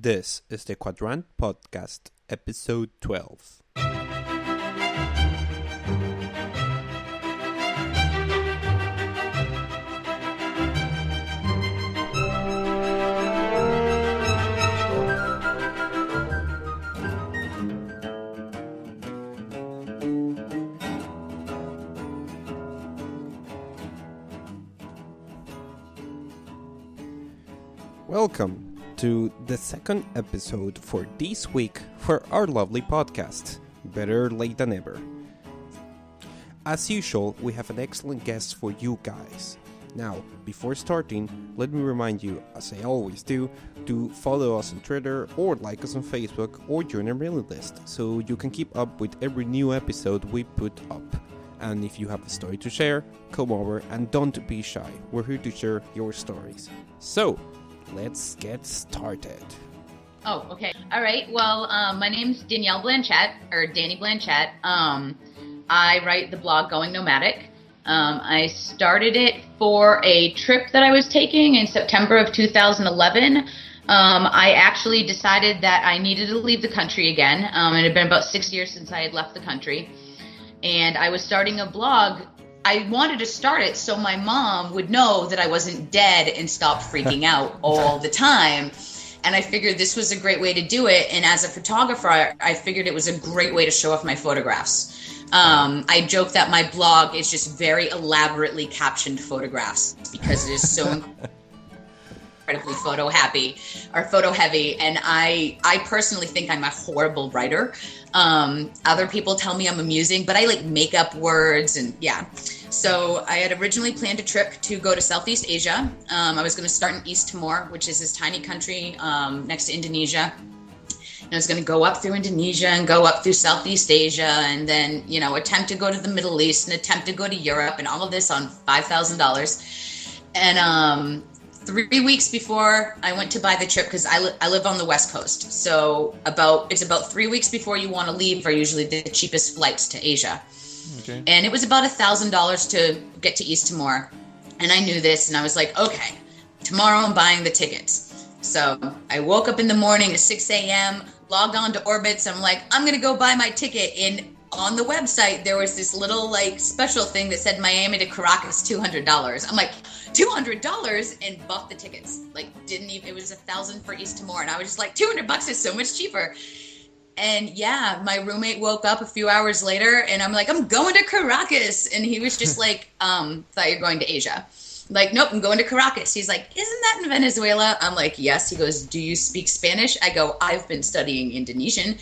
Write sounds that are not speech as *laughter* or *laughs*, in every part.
This is the Quadrant Podcast, episode 12. Welcome to the second episode for this week for our lovely podcast, Better Late Than Ever. As usual, we have an excellent guest for you guys. Now, before starting, let me remind you, as I always do, to follow us on Twitter or like us on Facebook or join our mailing list so you can keep up with every new episode we put up. And if you have a story to share, come over and don't be shy. We're here to share your stories. So, let's get started. Oh, okay. All right. Well, um, my name's Danielle Blanchette, or Danny Blanchette. Um, I write the blog Going Nomadic. Um, I started it for a trip that I was taking in September of 2011. Um, I actually decided that I needed to leave the country again. Um, it had been about six years since I had left the country. And I was starting a blog I wanted to start it so my mom would know that I wasn't dead and stop freaking *laughs* out all the time. And I figured this was a great way to do it. And as a photographer, I, figured it was a great way to show off my photographs. Um, I joke that my blog is just very elaborately captioned photographs because it is so *laughs* incredibly photo happy or photo heavy. And I, I personally think I'm a horrible writer. Um, other people tell me I'm amusing, but I like make up words and yeah. So I had originally planned a trip to go to Southeast Asia. Um, I was going to start in East Timor, which is this tiny country um, next to Indonesia. And I was going to go up through Indonesia and go up through Southeast Asia and then, you know, attempt to go to the Middle East and attempt to go to Europe and all of this on $5,000. And um, three weeks before I went to buy the trip, because I, li- I live on the West Coast. So about it's about three weeks before you want to leave are usually the cheapest flights to Asia. Okay. And it was about a thousand dollars to get to East Timor. And I knew this and I was like, okay, tomorrow I'm buying the tickets. So I woke up in the morning at 6 a.m., logged on to Orbitz. I'm like, I'm going to go buy my ticket. And on the website, there was this little like special thing that said Miami to Caracas, $200. I'm like, $200 and bought the tickets. Like, didn't even, it was a thousand for East Timor. And I was just like, 200 bucks is so much cheaper. And yeah, my roommate woke up a few hours later and I'm like, I'm going to Caracas. And he was just *laughs* like, um, thought you're going to Asia. Like, nope, I'm going to Caracas. He's like, isn't that in Venezuela? I'm like, yes. He goes, do you speak Spanish? I go, I've been studying Indonesian.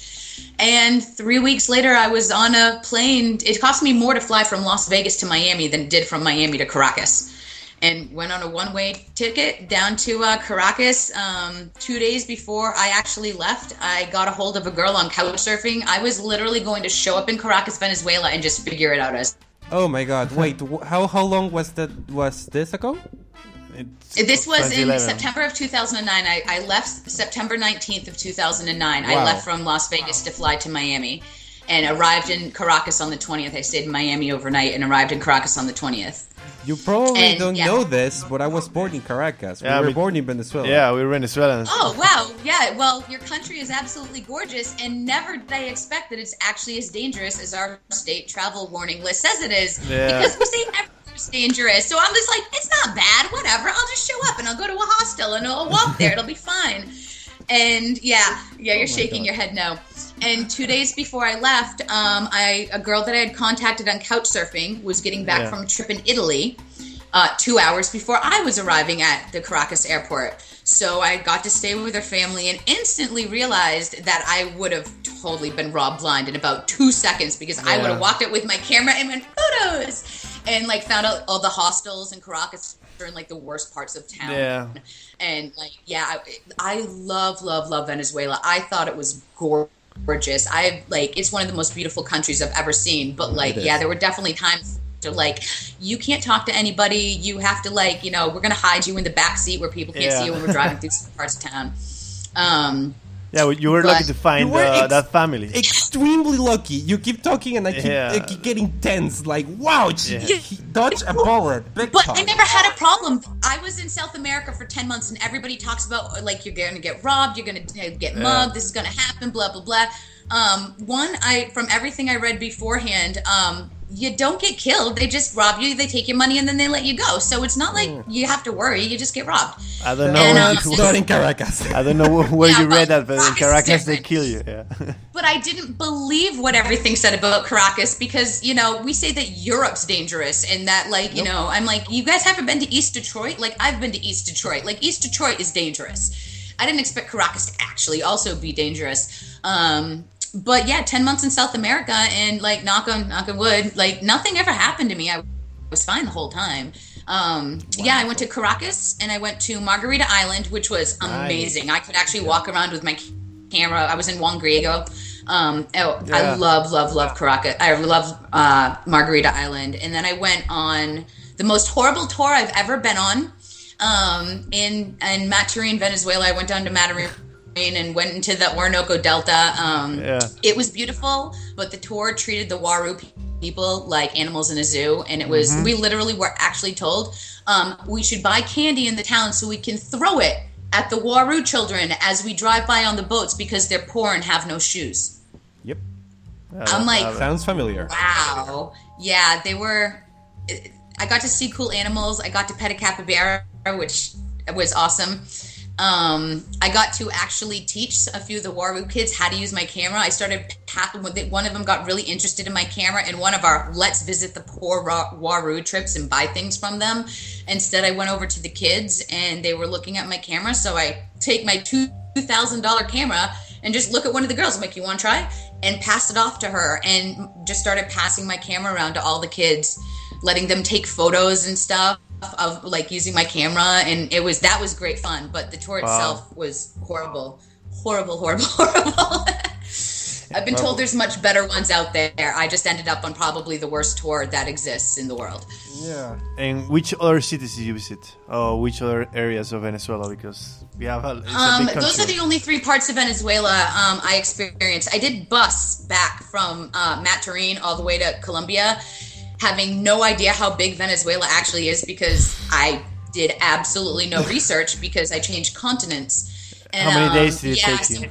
And three weeks later, I was on a plane. It cost me more to fly from Las Vegas to Miami than it did from Miami to Caracas and went on a one way ticket down to uh, Caracas. Um, two days before I actually left, I got a hold of a girl on couchsurfing. I was literally going to show up in Caracas, Venezuela, and just figure it out as. Oh my God! *laughs* Wait, how how long was that? Was this ago? It's this was in September of 2009. I, I left September 19th of 2009. Wow. I left from Las Vegas wow. to fly to Miami and arrived in Caracas on the 20th. I stayed in Miami overnight and arrived in Caracas on the 20th. You probably and, don't yeah. know this, but I was born in Caracas. Yeah, we were born in Venezuela. Yeah, we were Venezuelans. Oh wow, yeah. Well, your country is absolutely gorgeous, and never did I expect that it's actually as dangerous as our state travel warning list says it is. Yeah. Because we say everything's dangerous, so I'm just like, it's not bad. Whatever. I'll just show up and I'll go to a hostel and I'll walk there. It'll be fine. And yeah, yeah, oh you're oh shaking God. your head no. And two days before I left, um, I a girl that I had contacted on Couchsurfing was getting back yeah. from a trip in Italy. Uh, two hours before I was arriving at the Caracas airport. So I got to stay with her family and instantly realized that I would have totally been robbed blind in about two seconds because yeah. I would have walked out with my camera and went photos and like found out all the hostels in Caracas are in like the worst parts of town. Yeah. And like, yeah, I, I love, love, love Venezuela. I thought it was gorgeous gorgeous. I like it's one of the most beautiful countries I've ever seen. But like, yeah, there were definitely times to like you can't talk to anybody. You have to like, you know, we're gonna hide you in the back seat where people can't yeah. see you when we're driving through some parts of town. Um, Yeah, well, you were But- lucky to find were uh, ex- that family. Extremely lucky. You keep talking, and I keep, Yeah. I keep getting tense. Like, wow, she, Yeah. he dodged a bullet. Big But time. I never had a problem. I was in South America for 10 months and everybody talks about like you're going to get robbed, you're going to get mugged, this is going to happen, blah blah blah. Um, one I from everything I read beforehand, um, you don't get killed. They just rob you, they take your money and then they let you go. So it's not like you have to worry, you just get robbed. I don't know. And, where um, you- It's not in Caracas. I don't know where, where *laughs* Yeah, you read that, but in Caracas they kill you. Yeah. *laughs* But I didn't believe what everything said about Caracas because, you know, we say that Europe's dangerous and that, like, you know, I'm like, you guys haven't been to East Detroit? Like, I've been to East Detroit. Like, East Detroit is dangerous. I didn't expect Caracas to actually also be dangerous. Um, but yeah, 10 months in South America and, like, knock on, knock on wood, like, nothing ever happened to me. I was fine the whole time. Um, yeah, I went to Caracas and I went to Margarita Island, which was amazing. I could actually walk around with my camera. I was in Juan Griego. Um, oh, Yeah. I love, love, love Caracas. I love uh, Margarita Island. And then I went on the most horrible tour I've ever been on. Um, in in Maturin, Venezuela, I went down to Maturin and went into the Orinoco Delta. Um, Yeah. It was beautiful, but the tour treated the Warao people like animals in a zoo, and it was we literally were actually told um, we should buy candy in the town so we can throw it at the Warao children as we drive by on the boats because they're poor and have no shoes. Yep. I'm like, Sounds familiar. Wow. Yeah, they were. I got to see cool animals. I got to pet a capybara, which was awesome. Um, I got to actually teach a few of the Warao kids how to use my camera. I started. One of them got really interested in my camera, and one of our let's visit the poor Warao trips and buy things from them. Instead, I went over to the kids, and they were looking at my camera. So I take my two thousand dollar camera and just look at one of the girls. I'm like, "You want to try?" And pass it off to her, and just started passing my camera around to all the kids, letting them take photos and stuff of like using my camera, and it was that was great fun. But the tour itself was horrible, horrible, horrible, *laughs* horrible. I've been told there's much better ones out there. I just ended up on probably the worst tour that exists in the world. Yeah. And which other cities did you visit? Or which other areas of Venezuela? Because we have a, it's a Um, big those are the only three parts of Venezuela um, I experienced. I did bus back from uh, Maturin all the way to Colombia, having no idea how big Venezuela actually is because I did absolutely no *laughs* research because I changed continents. And, How many um, days did it yeah, take you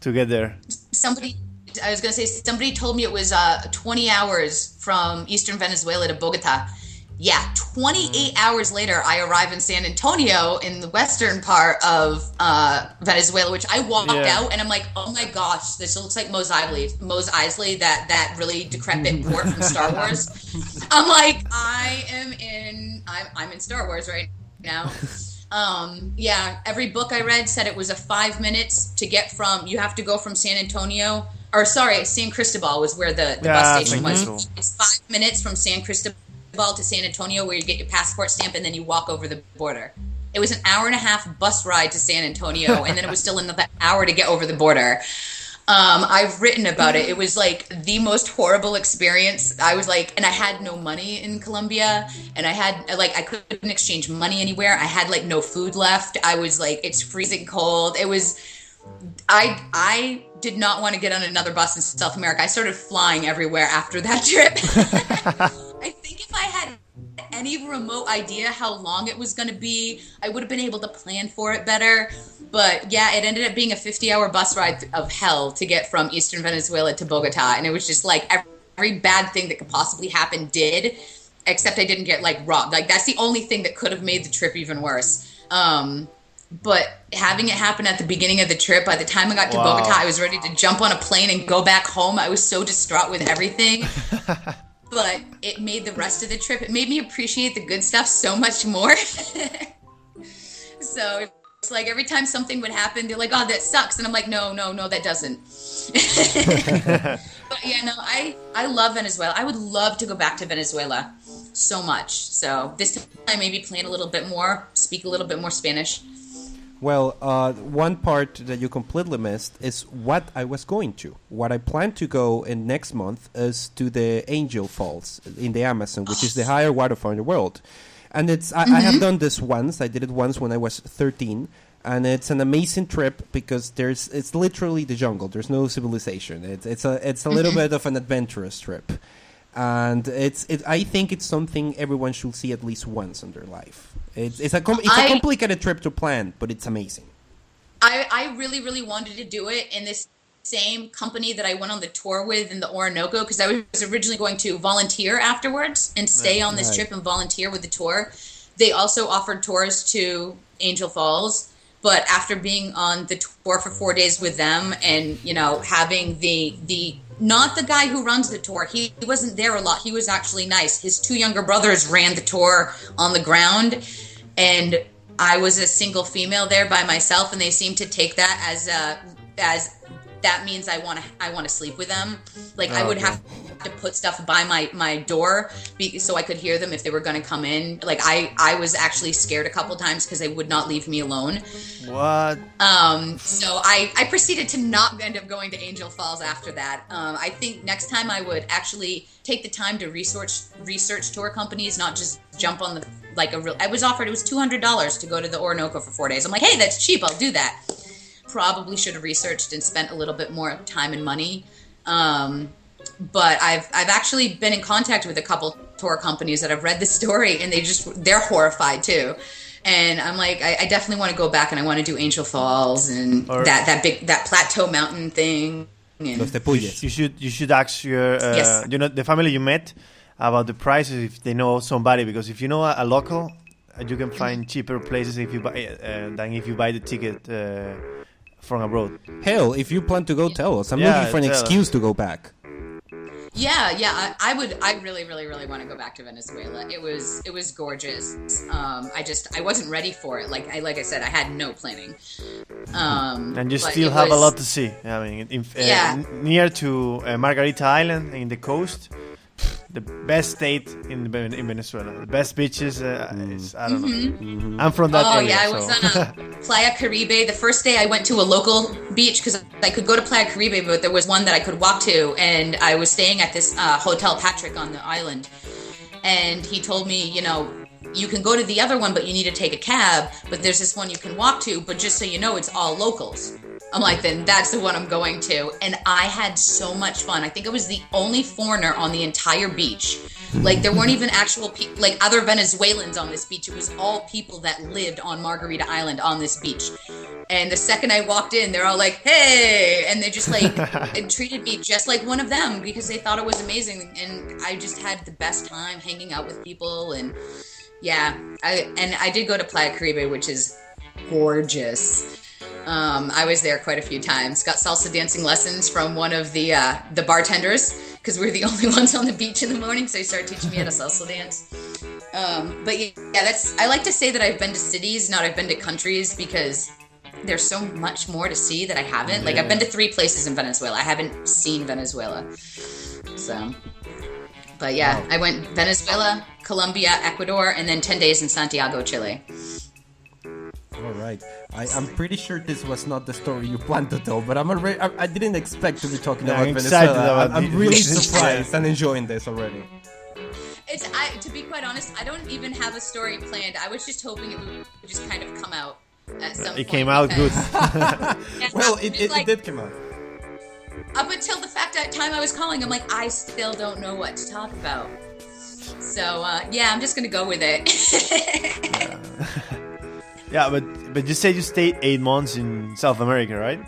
to get there? somebody I was gonna say somebody told me it was uh 20 hours from eastern Venezuela to Bogota. Yeah, 28 hours later, I arrive in San Antonio in the western part of uh, Venezuela, which I walked Yeah. out and I'm like, oh my gosh, this looks like Mos Eisley, Mos Eisley, that that really decrepit *laughs* port from Star Wars. I'm like, I am in, I'm, I'm in Star Wars right now. *laughs* Um, yeah, every book I read said it was a five minutes to get from. You have to go from San Antonio, or sorry, San Cristobal was where the, the Yeah, bus station was. It's five minutes from San Cristobal to San Antonio, where you get your passport stamp and then you walk over the border. It was an hour and a half bus ride to San Antonio, and then it was still another *laughs* hour to get over the border. Um, I've written about it. It was like the most horrible experience. I was like, and I had no money in Colombia, and I had like I couldn't exchange money anywhere. I had like no food left. I was like, it's freezing cold. It was. I I did not want to get on another bus in South America. I started flying everywhere after that trip. *laughs* I think if I had any remote idea how long it was going to be, I would have been able to plan for it better. But yeah, it ended up being a 50 hour bus ride of hell to get from eastern Venezuela to Bogota. And it was just like every, bad thing that could possibly happen did, except I didn't get like robbed. Like that's the only thing that could have made the trip even worse. Um, but having it happen at the beginning of the trip, by the time I got to Wow. Bogota, I was ready to jump on a plane and go back home. I was so distraught with everything. *laughs* but it made the rest of the trip, it made me appreciate the good stuff so much more. *laughs* so it's like every time something would happen, they're like, oh, that sucks. And I'm like, no, no, no, that doesn't. *laughs* but yeah, no, I, I love Venezuela. I would love to go back to Venezuela so much. So this time, I maybe plan a little bit more, speak a little bit more Spanish. Well, uh, one part that you completely missed is what I was going to. What I plan to go in next month is to the Angel Falls in the Amazon, which is the ah. higher waterfall in the world. And it's I, I have mm-hmm. done this once. I did it once when I was 13, and it's an amazing trip because there's it's literally the jungle. There's no civilization. It's it's a it's a little mm-hmm. bit of an adventurous trip, and it's it. I think it's something everyone should see at least once in their life. It's it's a com- it's a I- complicated trip to plan, but it's amazing. I, I really, really wanted to do it in this same company that I went on the tour with in the Orinoco because I was originally going to volunteer afterwards and stay on this Right. trip and volunteer with the tour. They also offered tours to Angel Falls, but after being on the tour for four days with them and you know having the the not the guy who runs the tour he, he wasn't there a lot he was actually nice his two younger brothers ran the tour on the ground and I was a single female there by myself, and they seemed to take that as a as that means I want to I want to sleep with them. Like I Oh, would okay. have to put stuff by my my door be, so I could hear them if they were going to come in. Like I I was actually scared a couple times because they would not leave me alone. What? Um, so I, I proceeded to not end up going to Angel Falls after that. Um, I think next time I would actually take the time to research research tour companies, not just jump on the like a real. I was offered it was two hundred dollars to go to the Orinoco for four days. I'm like, hey, that's cheap. I'll do that. Probably should have researched and spent a little bit more time and money. Um, but I've I've actually been in contact with a couple tour companies that have read the story and they just they're horrified too. And I'm like, I, I definitely want to go back and I want to do Angel Falls and Or- that that big that plateau mountain thing. And, Los tepuyes. You should you should ask your uh, Yes. you know the family you met about the prices if they know somebody because if you know a, a local uh, you can find cheaper places if you buy uh, than if you buy the ticket uh, from abroad. Hell, if you plan to go, tell us. I'm Yeah, looking for an tell us. excuse to go back. Yeah, yeah, I, I would. I really, really, really want to go back to Venezuela. It was it was gorgeous. Um, I just I wasn't ready for it. Like I like I said, I had no planning. Um, And you still have a lot to see. I mean, in, uh, Yeah. n- near to uh, Margarita Island in the coast, the best state in in Venezuela, the best beaches. Uh, is, I don't know. I'm from that Oh area. yeah, I so. was on a *laughs* Playa Caribe. The first day I went to a local beach because I could go to Playa Caribe, but there was one that I could walk to, and I was staying at this uh, Hotel Patrick on the island. And he told me, you know, you can go to the other one, but you need to take a cab. But there's this one you can walk to, but just so you know, it's all locals. I'm like, then that's the one I'm going to. And I had so much fun. I think I was the only foreigner on the entire beach. Like, there weren't even actual people, like other Venezuelans on this beach. It was all people that lived on Margarita Island on this beach. And the second I walked in, they're all like, hey. And they just like *laughs* treated me just like one of them because they thought it was amazing. And I just had the best time hanging out with people. And yeah, I, and I did go to Playa Caribe, which is gorgeous. Um, I was there quite a few times. Got salsa dancing lessons from one of the uh, the bartenders because we were the *laughs* only ones on the beach in the morning. So he started teaching me how to salsa dance. Um, but yeah, that's I like to say that I've been to cities, not I've been to countries, because there's so much more to see that I haven't. Like I've been to three places in Venezuela. I haven't seen Venezuela. So, but yeah, I went Venezuela, Colombia, Ecuador, and then ten days in Santiago, Chile. All right. I, I'm pretty sure this was not the story you planned to tell, but I'm already. I, I didn't expect to be talking Yeah, about I'm Venezuela. about I'm, I'm really surprised and enjoying this already. It's I to be quite honest, I don't even have a story planned. I was just hoping it would just kind of come out at some point. It point came out good. *laughs* Well, it, it's it, it did come out. up until the fact that time I was calling, I'm like, I still don't know what to talk about. So uh, yeah, I'm just gonna go with it. *laughs* yeah, but but you said you stayed eight months in South America, right?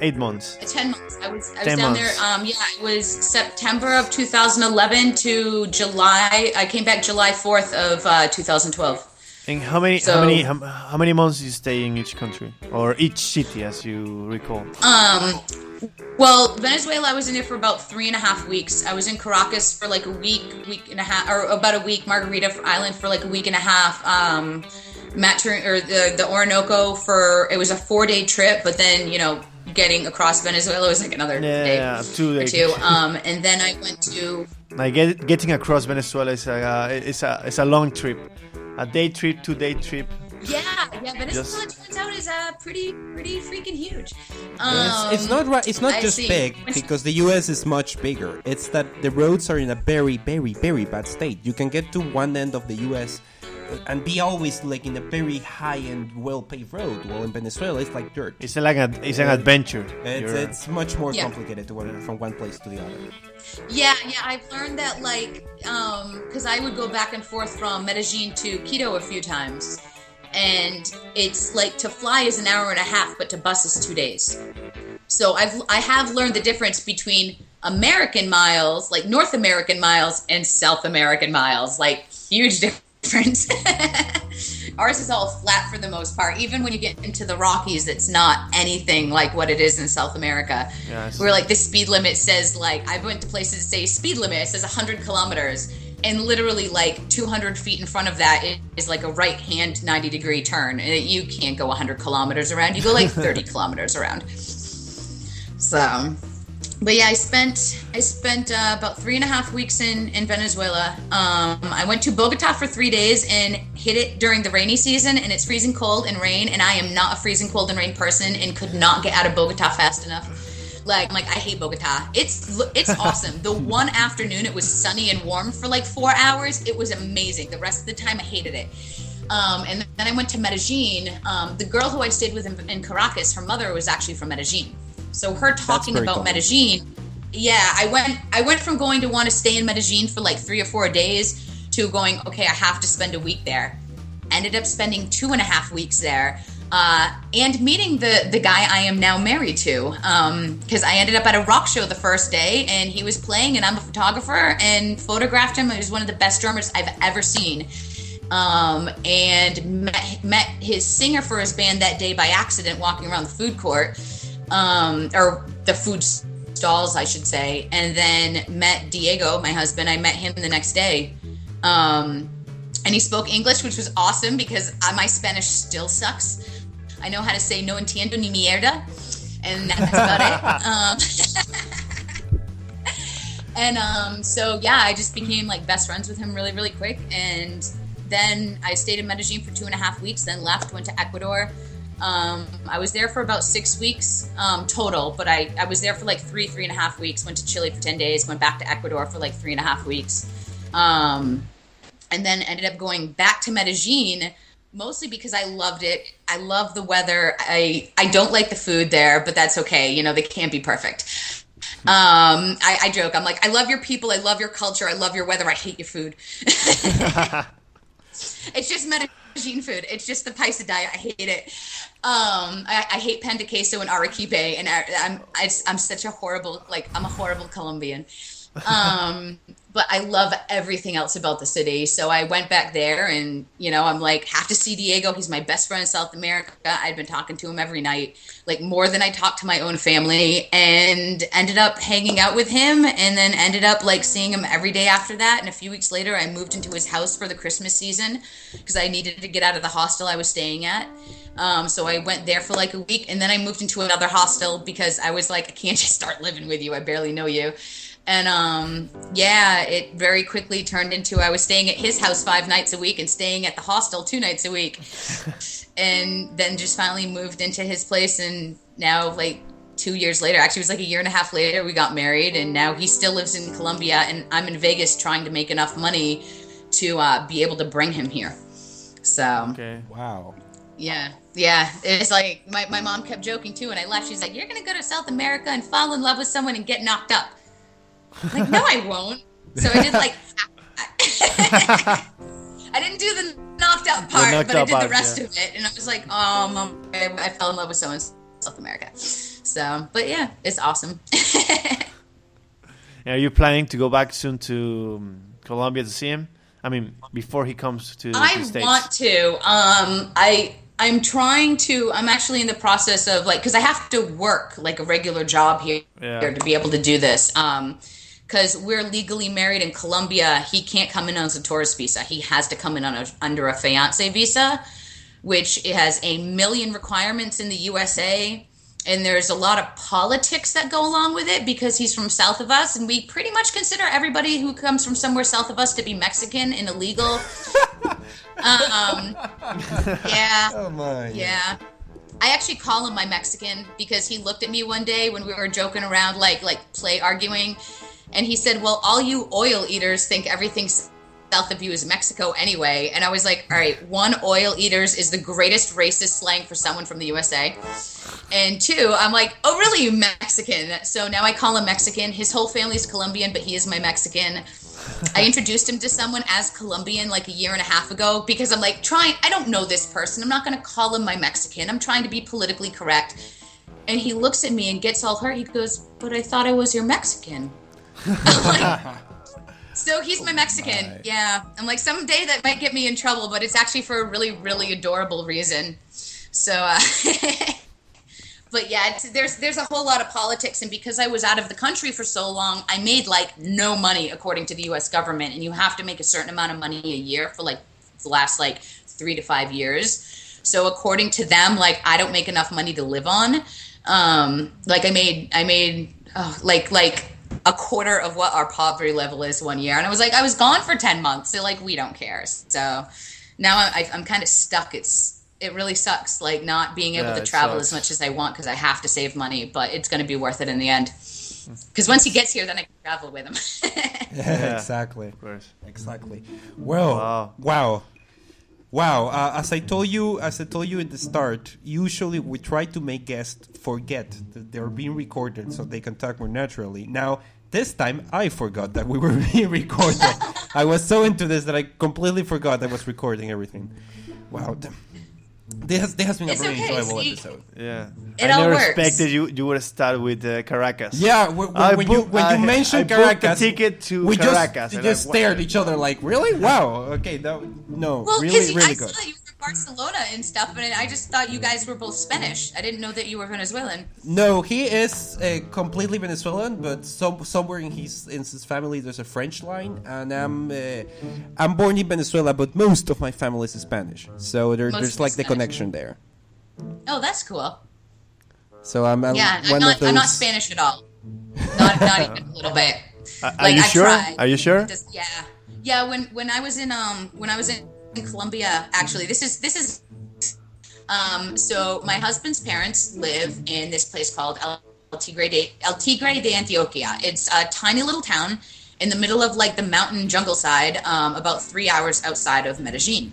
Eight months. Ten months. I was I was down months. there. Um, yeah, it was September of 2011 to July. I came back July 4th of uh, 2012. And how many how So- many how, how many months you stay in each country or each city, as you recall? Um, well, Venezuela, I was in there for about three and a half weeks. I was in Caracas for like a week, week and a half, or about a week. Margarita Island for like a week and a half. Um, Matur- or the the Orinoco for it was a four day trip, but then you know getting across Venezuela was like another Yeah, day yeah, two or days. two. Um, and then I went to Like get, getting across Venezuela is a uh, it's a it's a long trip, a day trip, two day trip. yeah, yeah. Venezuela Just- turns out is uh, pretty pretty freaking huge. It's, Um, it's not right. It's not I just see. big because the U.S. is much bigger. It's that the roads are in a very, very, very bad state. You can get to one end of the U.S. and be always like in a very high and well paved road. While in Venezuela, it's like dirt. It's like a, it's an adventure. It's, it's much more Yeah. complicated to go from one place to the other. Yeah, yeah, I've learned that like um cuz I would go back and forth from Medellin to Quito a few times. And it's like to fly is an hour and a half, but to bus is 2 days. So I've I have learned the difference between American miles, like North American miles and South American miles, like huge difference. *laughs* Ours is all flat for the most part. Even when you get into the Rockies, it's not anything like what it is in South America. Yeah, it's- Where like the speed limit says like I went to places that say speed limit it says 100 kilometers, and literally like 200 feet in front of that is, is like a right hand 90 degree turn, and you can't go 100 kilometers around. You go like *laughs* 30 kilometers around. So, but yeah, I spent I spent uh, about three and a half weeks in in Venezuela. Um, I went to Bogota for three days and hit it during the rainy season, and it's freezing cold and rain, and I am not a freezing cold and rain person, and could not get out of Bogota fast enough. Like, I'm like I hate Bogota. It's it's *laughs* awesome. The one afternoon it was sunny and warm for like four hours. It was amazing. The rest of the time I hated it. Um, and then I went to Medellin. Um, the girl who I stayed with in, in Caracas, her mother was actually from Medellin. So her talking about common. Medellin, yeah, I went I went from going to want to stay in Medellin for like three or four days to going, okay, I have to spend a week there. Ended up spending two and a half weeks there. Uh, and meeting the the guy I am now married to, because I ended up at a rock show the first day, and he was playing, and I'm a photographer, and photographed him. He was one of the best drummers I've ever seen um, and met, met his singer for his band that day by accident walking around the food court um, or the food stalls i should say. And then met diego my husband. I met him the next day. Um, and he spoke english which was awesome because my spanish still sucks. I know how to say no entiendo ni mierda. And that's about it. *laughs* Um, *laughs* and um, so yeah, I just became like best friends with him really, really quick. And then I stayed in Medellin for two and a half weeks, then left, went to Ecuador. Um, I was there for about six weeks um, total, but I, I was there for like three, three and a half weeks. Went to Chile for 10 days, went back to Ecuador for like three and a half weeks. Um, and then ended up going back to Medellin mostly because I loved it. I love the weather. I I don't like the food there, but that's okay. You know, they can't be perfect. Um, I, I joke. I'm like, I love your people. I love your culture. I love your weather. I hate your food. *laughs* *laughs* it's just Medellin food. It's just the paisa diet. I hate it. Um, I, I hate pan de queso and arequipe, and I, I'm I, I'm such a horrible like I'm a horrible Colombian. Um, but I love everything else about the city. So I went back there, and you know, I'm like, have to see Diego. He's my best friend in South America. I'd been talking to him every night, like more than I talked to my own family, and ended up hanging out with him, and then ended up like seeing him every day after that. And a few weeks later, I moved into his house for the Christmas season because I needed to get out of the hostel I was staying at. Um, so I went there for like a week, and then I moved into another hostel because I was like, I can't *laughs* just start living with you. I barely know you. And um, yeah, it very quickly turned into I was staying at his house five nights a week and staying at the hostel two nights a week. *laughs* and then just finally moved into his place. And now, like two years later, actually, it was like a year and a half later, we got married. And now he still lives in Colombia. And I'm in Vegas trying to make enough money to uh, be able to bring him here. So. Okay. Wow. Yeah, yeah. It's like my, my mom kept joking too, and I laughed. She's like, "You're gonna go to South America and fall in love with someone and get knocked up." I'm like, no, I won't. So I did like, *laughs* I didn't do the knocked out part, knocked but I up did the rest yeah. of it, and I was like, oh, mom, I, I fell in love with someone in South America. So, but yeah, it's awesome. *laughs* Are you planning to go back soon to um, Colombia to see him? I mean, before he comes to I the States. want to. Um, I I'm trying to. I'm actually in the process of like because I have to work like a regular job here, Yeah. here to be able to do this. Um, because we're legally married in Colombia, he can't come in on a tourist visa. He has to come in on a, under a fiance visa, which has a million requirements in the USA. And there's a lot of politics that go along with it because he's from south of us, and we pretty much consider everybody who comes from somewhere south of us to be Mexican and illegal. *laughs* um, yeah. Oh my. Yeah. I actually call him my Mexican because he looked at me one day when we were joking around, like like play arguing, and he said, "Well, all you oil eaters think everything south of you is Mexico anyway. And I was like, all right, one, oil eaters is the greatest racist slang for someone from the USA. And two, I'm like, oh, really, you Mexican? So now I call him Mexican. His whole family's Colombian, but he is my Mexican. I introduced him to someone as Colombian like a year and a half ago because I'm like, trying, I don't know this person. I'm not going to call him my Mexican. I'm trying to be politically correct. And he looks at me and gets all hurt. He goes, but I thought I was your Mexican. *laughs* So he's my Mexican. Yeah. I'm like, someday that might get me in trouble, but it's actually for a really, really adorable reason. So, uh, *laughs* but yeah, it's, there's there's a whole lot of politics, and because I was out of the country for so long, I made like no money according to the U.S. government, and you have to make a certain amount of money a year for like the last like three to five years. So according to them, like I don't make enough money to live on. Um, like I made I made oh, like like a quarter of what our poverty level is one year, and I was like I was gone for ten months. They're like we don't care. So now I, I'm kind of stuck. It's it really sucks like not being able Yeah, to travel sucks. as much as I want because I have to save money, but it's going to be worth it in the end. Because once he gets here, then I can travel with him. Yeah, *laughs* *laughs* exactly. Of course. Exactly. Well, Wow. wow, wow. Uh, as I told you, as I told you in the start, usually we try to make guests forget that they're being recorded so they can talk more naturally. Now, this time I forgot that we were *laughs* being recorded. I was so into this that I completely forgot I was recording everything. Wow. Th- This has, this has been a It's very okay, enjoyable see? episode. Yeah. It I all never works. expected you you would start with uh, Caracas. Yeah, when, I when, you booked- when you mentioned I Caracas, a ticket to we Caracas, just, and just I- stared at each other like, really? Wow. Okay, that no, well, really, really I good. saw you were in Barcelona and stuff, and I just thought you guys were both Spanish. I didn't know that you were Venezuelan. No, he is uh, completely Venezuelan, but some, somewhere in his in his family there's a French line, and I'm uh, I'm born in Venezuela, but most of my family is Spanish, so there, there's is like the connection there. Oh, that's cool. So I'm, I'm Yeah, I'm not. of those. I'm not Spanish at all. Not, not even a little bit. *laughs* Are, are you I sure? tried. Are you sure? Just, yeah, yeah. When when I was in um when I was in, in Colombia, actually, this is this is um. So my husband's parents live in this place called El Tigre de El Tigre de Antioquia. It's a tiny little town in the middle of like the mountain jungle side, um, about three hours outside of Medellin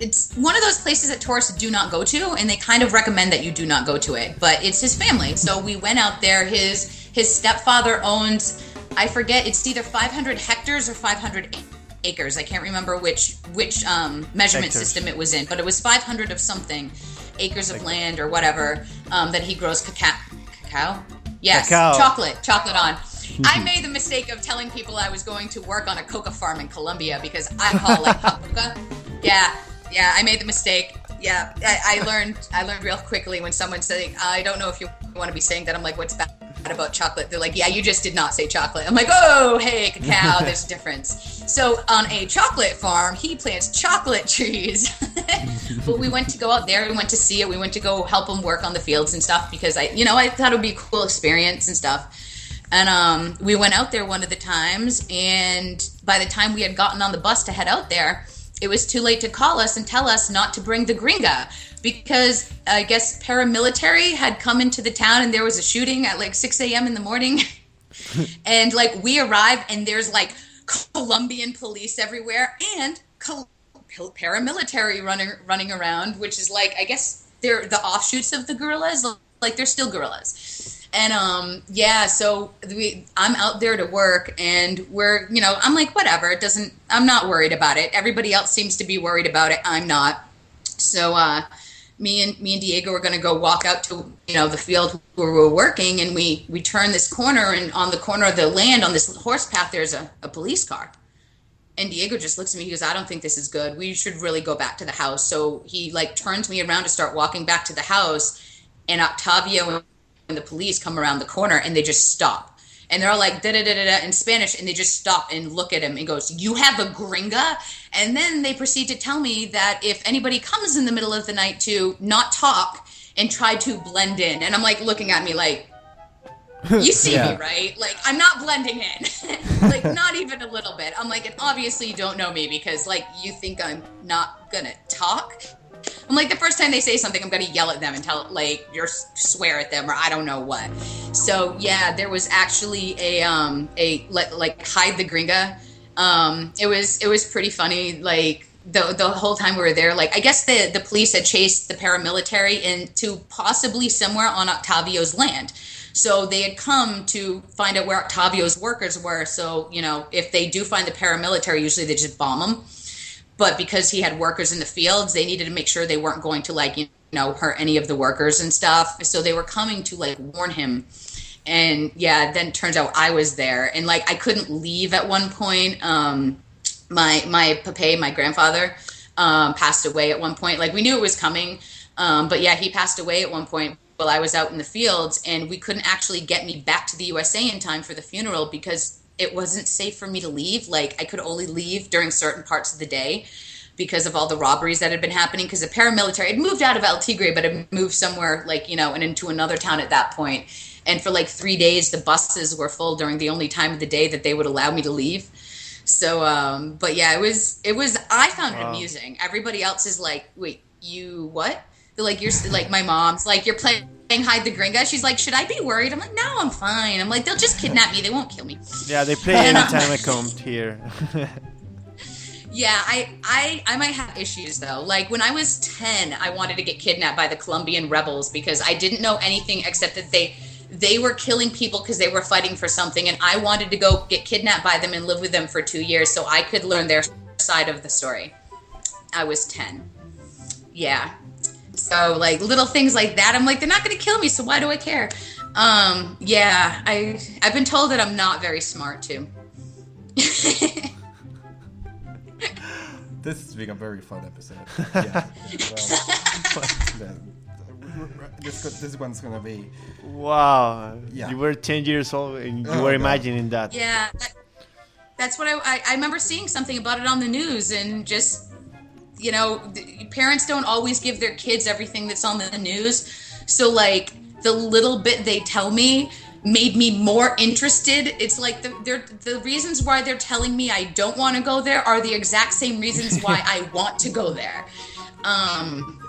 it's one of those places that tourists do not go to and they kind of recommend that you do not go to it but it's his family so we went out there his his stepfather owns i forget it's either 500 hectares or 500 acres i can't remember which which um, measurement system it was in but it was 500 of something acres of land or whatever um, that he grows cacao cacao yes Cacao. chocolate chocolate on *laughs* I made the mistake of telling people I was going to work on a coca farm in Colombia because I call like *laughs* coca. Yeah, yeah, I made the mistake. Yeah, I, I learned. I learned real quickly when someone's saying, "I don't know if you want to be saying that." I'm like, "What's bad about chocolate?" They're like, "Yeah, you just did not say chocolate." I'm like, "Oh, hey, cacao. *laughs* There's a difference." So on a chocolate farm, he plants chocolate trees. *laughs* but we went to go out there. We went to see it. We went to go help him work on the fields and stuff because I, you know, I thought it would be a cool experience and stuff. And um, we went out there one of the times, and by the time we had gotten on the bus to head out there, it was too late to call us and tell us not to bring the gringa because I guess paramilitary had come into the town and there was a shooting at like 6 a.m. in the morning. *laughs* and like we arrive and there's like Colombian police everywhere and Col- paramilitary running running around, which is like I guess they're the offshoots of the guerrillas. Like they're still guerrillas. And um, yeah, so we, I'm out there to work, and we're, you know, I'm like, whatever. It doesn't. I'm not worried about it. Everybody else seems to be worried about it. I'm not. So uh, me and me and Diego were going to go walk out to, you know, the field where we were working, and we we turn this corner, and on the corner of the land on this horse path, there's a, a police car. And Diego just looks at me. He goes, "I don't think this is good. We should really go back to the house." So he like turns me around to start walking back to the house, and Octavio and the police come around the corner and they just stop. And they're all like da da da da da in Spanish, and they just stop and look at him and goes, "You have a gringa?" And then they proceed to tell me that if anybody comes in the middle of the night to not talk and try to blend in, and I'm like looking at me like, "You *laughs* see Yeah. me, right? Like I'm not blending in, *laughs* like not even a little bit." I'm like, and obviously you don't know me because like you think I'm not gonna talk. I'm like the first time they say something, I'm gonna yell at them and tell like you're swear at them or I don't know what. So yeah, there was actually a um a like, like hide the gringa Um, it was it was pretty funny. Like the the whole time we were there, like I guess the the police had chased the paramilitary into possibly somewhere on Octavio's land. So they had come to find out where Octavio's workers were. So you know, if they do find the paramilitary, usually they just bomb them. But because he had workers in the fields, they needed to make sure they weren't going to like you know hurt any of the workers and stuff. So they were coming to like warn him. And yeah then turns out i was there. And like i couldn't leave at one point. Um my my papa my grandfather um passed away at one point. Like we knew it was coming. Um but yeah he passed away at one point while i was out in the fields. And we couldn't actually get me back to the usa in time for the funeral because it wasn't safe for me to leave. Like i could only leave during certain parts of the day because of all the robberies that had been happening because the paramilitary had moved out of El Tigre but had moved somewhere like you know and into another town at that point. and for like three days the buses were full during the only time of the day that they would allow me to leave. So um but yeah it was it was i found it amusing. Everybody else is like wait you what? They're like you're like my mom's like you're playing hide the gringa she's like should i be worried i'm like no i'm fine i'm like they'll just kidnap me they won't kill me Yeah, they play anytime I come here. *laughs* Yeah, I, I I might have issues though. Like when I was ten, I wanted to get kidnapped by the Colombian rebels because I didn't know anything except that they they were killing people because they were fighting for something, and I wanted to go get kidnapped by them and live with them for two years so I could learn their side of the story. I was ten. Yeah. So like little things like that, I'm like they're not going to kill me, so why do I care? Um, yeah, I I've been told that I'm not very smart too. This has been a very fun episode. *laughs* Yeah. well, yeah. this, this one's gonna be. wow. Yeah. You were 10 years old and you Oh, were God. imagining that. Yeah, that, that's what I, I I remember seeing something about it on the news and just you know parents don't always give their kids everything that's on the news, so like the little bit they tell me made me more interested. It's like the they're, the reasons why they're telling me I don't want to go there are the exact same reasons why *laughs* I want to go there. Um,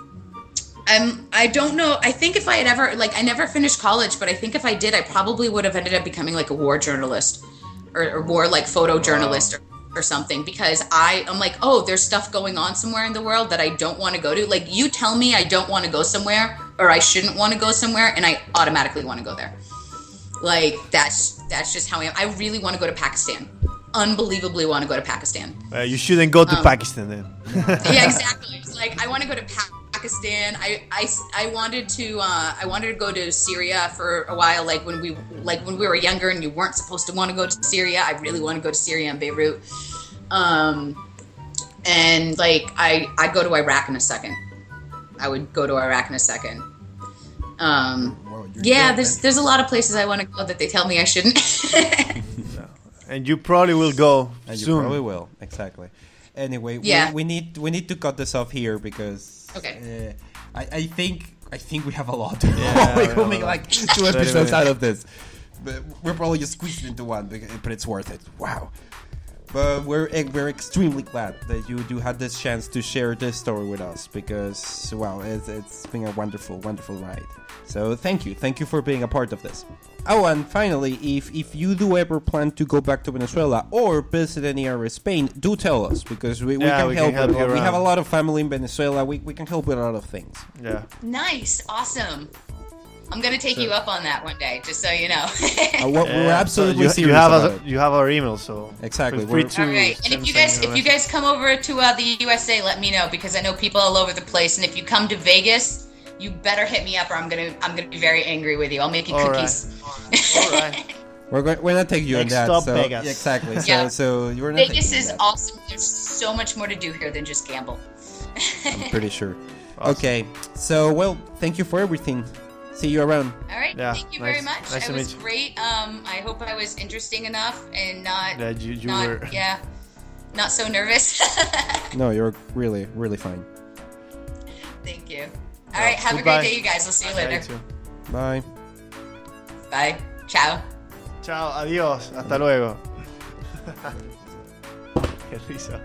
I'm I don't know. I think if I had ever like I never finished college, but I think if I did, I probably would have ended up becoming like a war journalist or, or war like photojournalist or, or something because I I'm like, oh, there's stuff going on somewhere in the world that I don't want to go to. Like you tell me I don't want to go somewhere or I shouldn't want to go somewhere, and I automatically want to go there. Like that's that's just how I am. I really want to go to Pakistan. Unbelievably want to go to Pakistan. Uh, you shouldn't go to Um, Pakistan then. yeah, *laughs* exactly. It's like I want to go to Pakistan. I, I, I wanted to uh, I wanted to go to Syria for a while. Like when we like when we were younger and you weren't supposed to want to go to Syria. I really want to go to Syria and Beirut. Um, and like I I go to Iraq in a second. I would go to Iraq in a second. Um, Well, yeah, good, there's man. there's a lot of places I want to go that they tell me I shouldn't. *laughs* *laughs* And you probably will go And you probably will. Exactly. Anyway, Yeah. we, we need we need to cut this off here because Okay. uh, I, I think I think we have a lot. Yeah, *laughs* we we will have make lot. like two episodes out of this. But we're probably just squeezed into one, but it's worth it. Wow. But we're eh, we're extremely glad that you do had this chance to share this story with us because well, it's, it's been a wonderful, wonderful ride. So thank you, thank you for being a part of this. Oh, and finally, if if you do ever plan to go back to Venezuela or visit any area of Spain, do tell us because we, we Yeah, can we help. can help you we have a lot of family in Venezuela. We, we can help with a lot of things. Yeah. nice, awesome. I'm gonna take you up on that one day, just so you know. *laughs* Uh, we're, we're Yeah, absolutely so you, you have about a, it. you have our email, so Exactly, Feel free we're- to All right, and if you guys if you guys come over to uh, the USA, let me know because I know people all over the place. And if you come to Vegas, you better hit me up, or I'm gonna I'm gonna be very angry with you. I'll make you All cookies. *laughs* All right. We're going, we're not taking you on Next that. stop, so, Vegas. Exactly. So Yeah. so you're not Vegas is that. awesome. There's so much more to do here than just gamble. I'm pretty sure. Awesome. Okay, so well, thank you for everything. See you around. All right, Yeah, thank you very much. nice it to was meet you. great. Um, I hope I was interesting enough and not Yeah, you, you not were. yeah, not so nervous. *laughs* No, you're really, really fine. Thank you. All right, have goodbye. a great day, you guys. We'll see you Yeah, later. you too. Bye. Bye. Ciao. Chao, adiós, hasta luego. Qué *laughs* risa.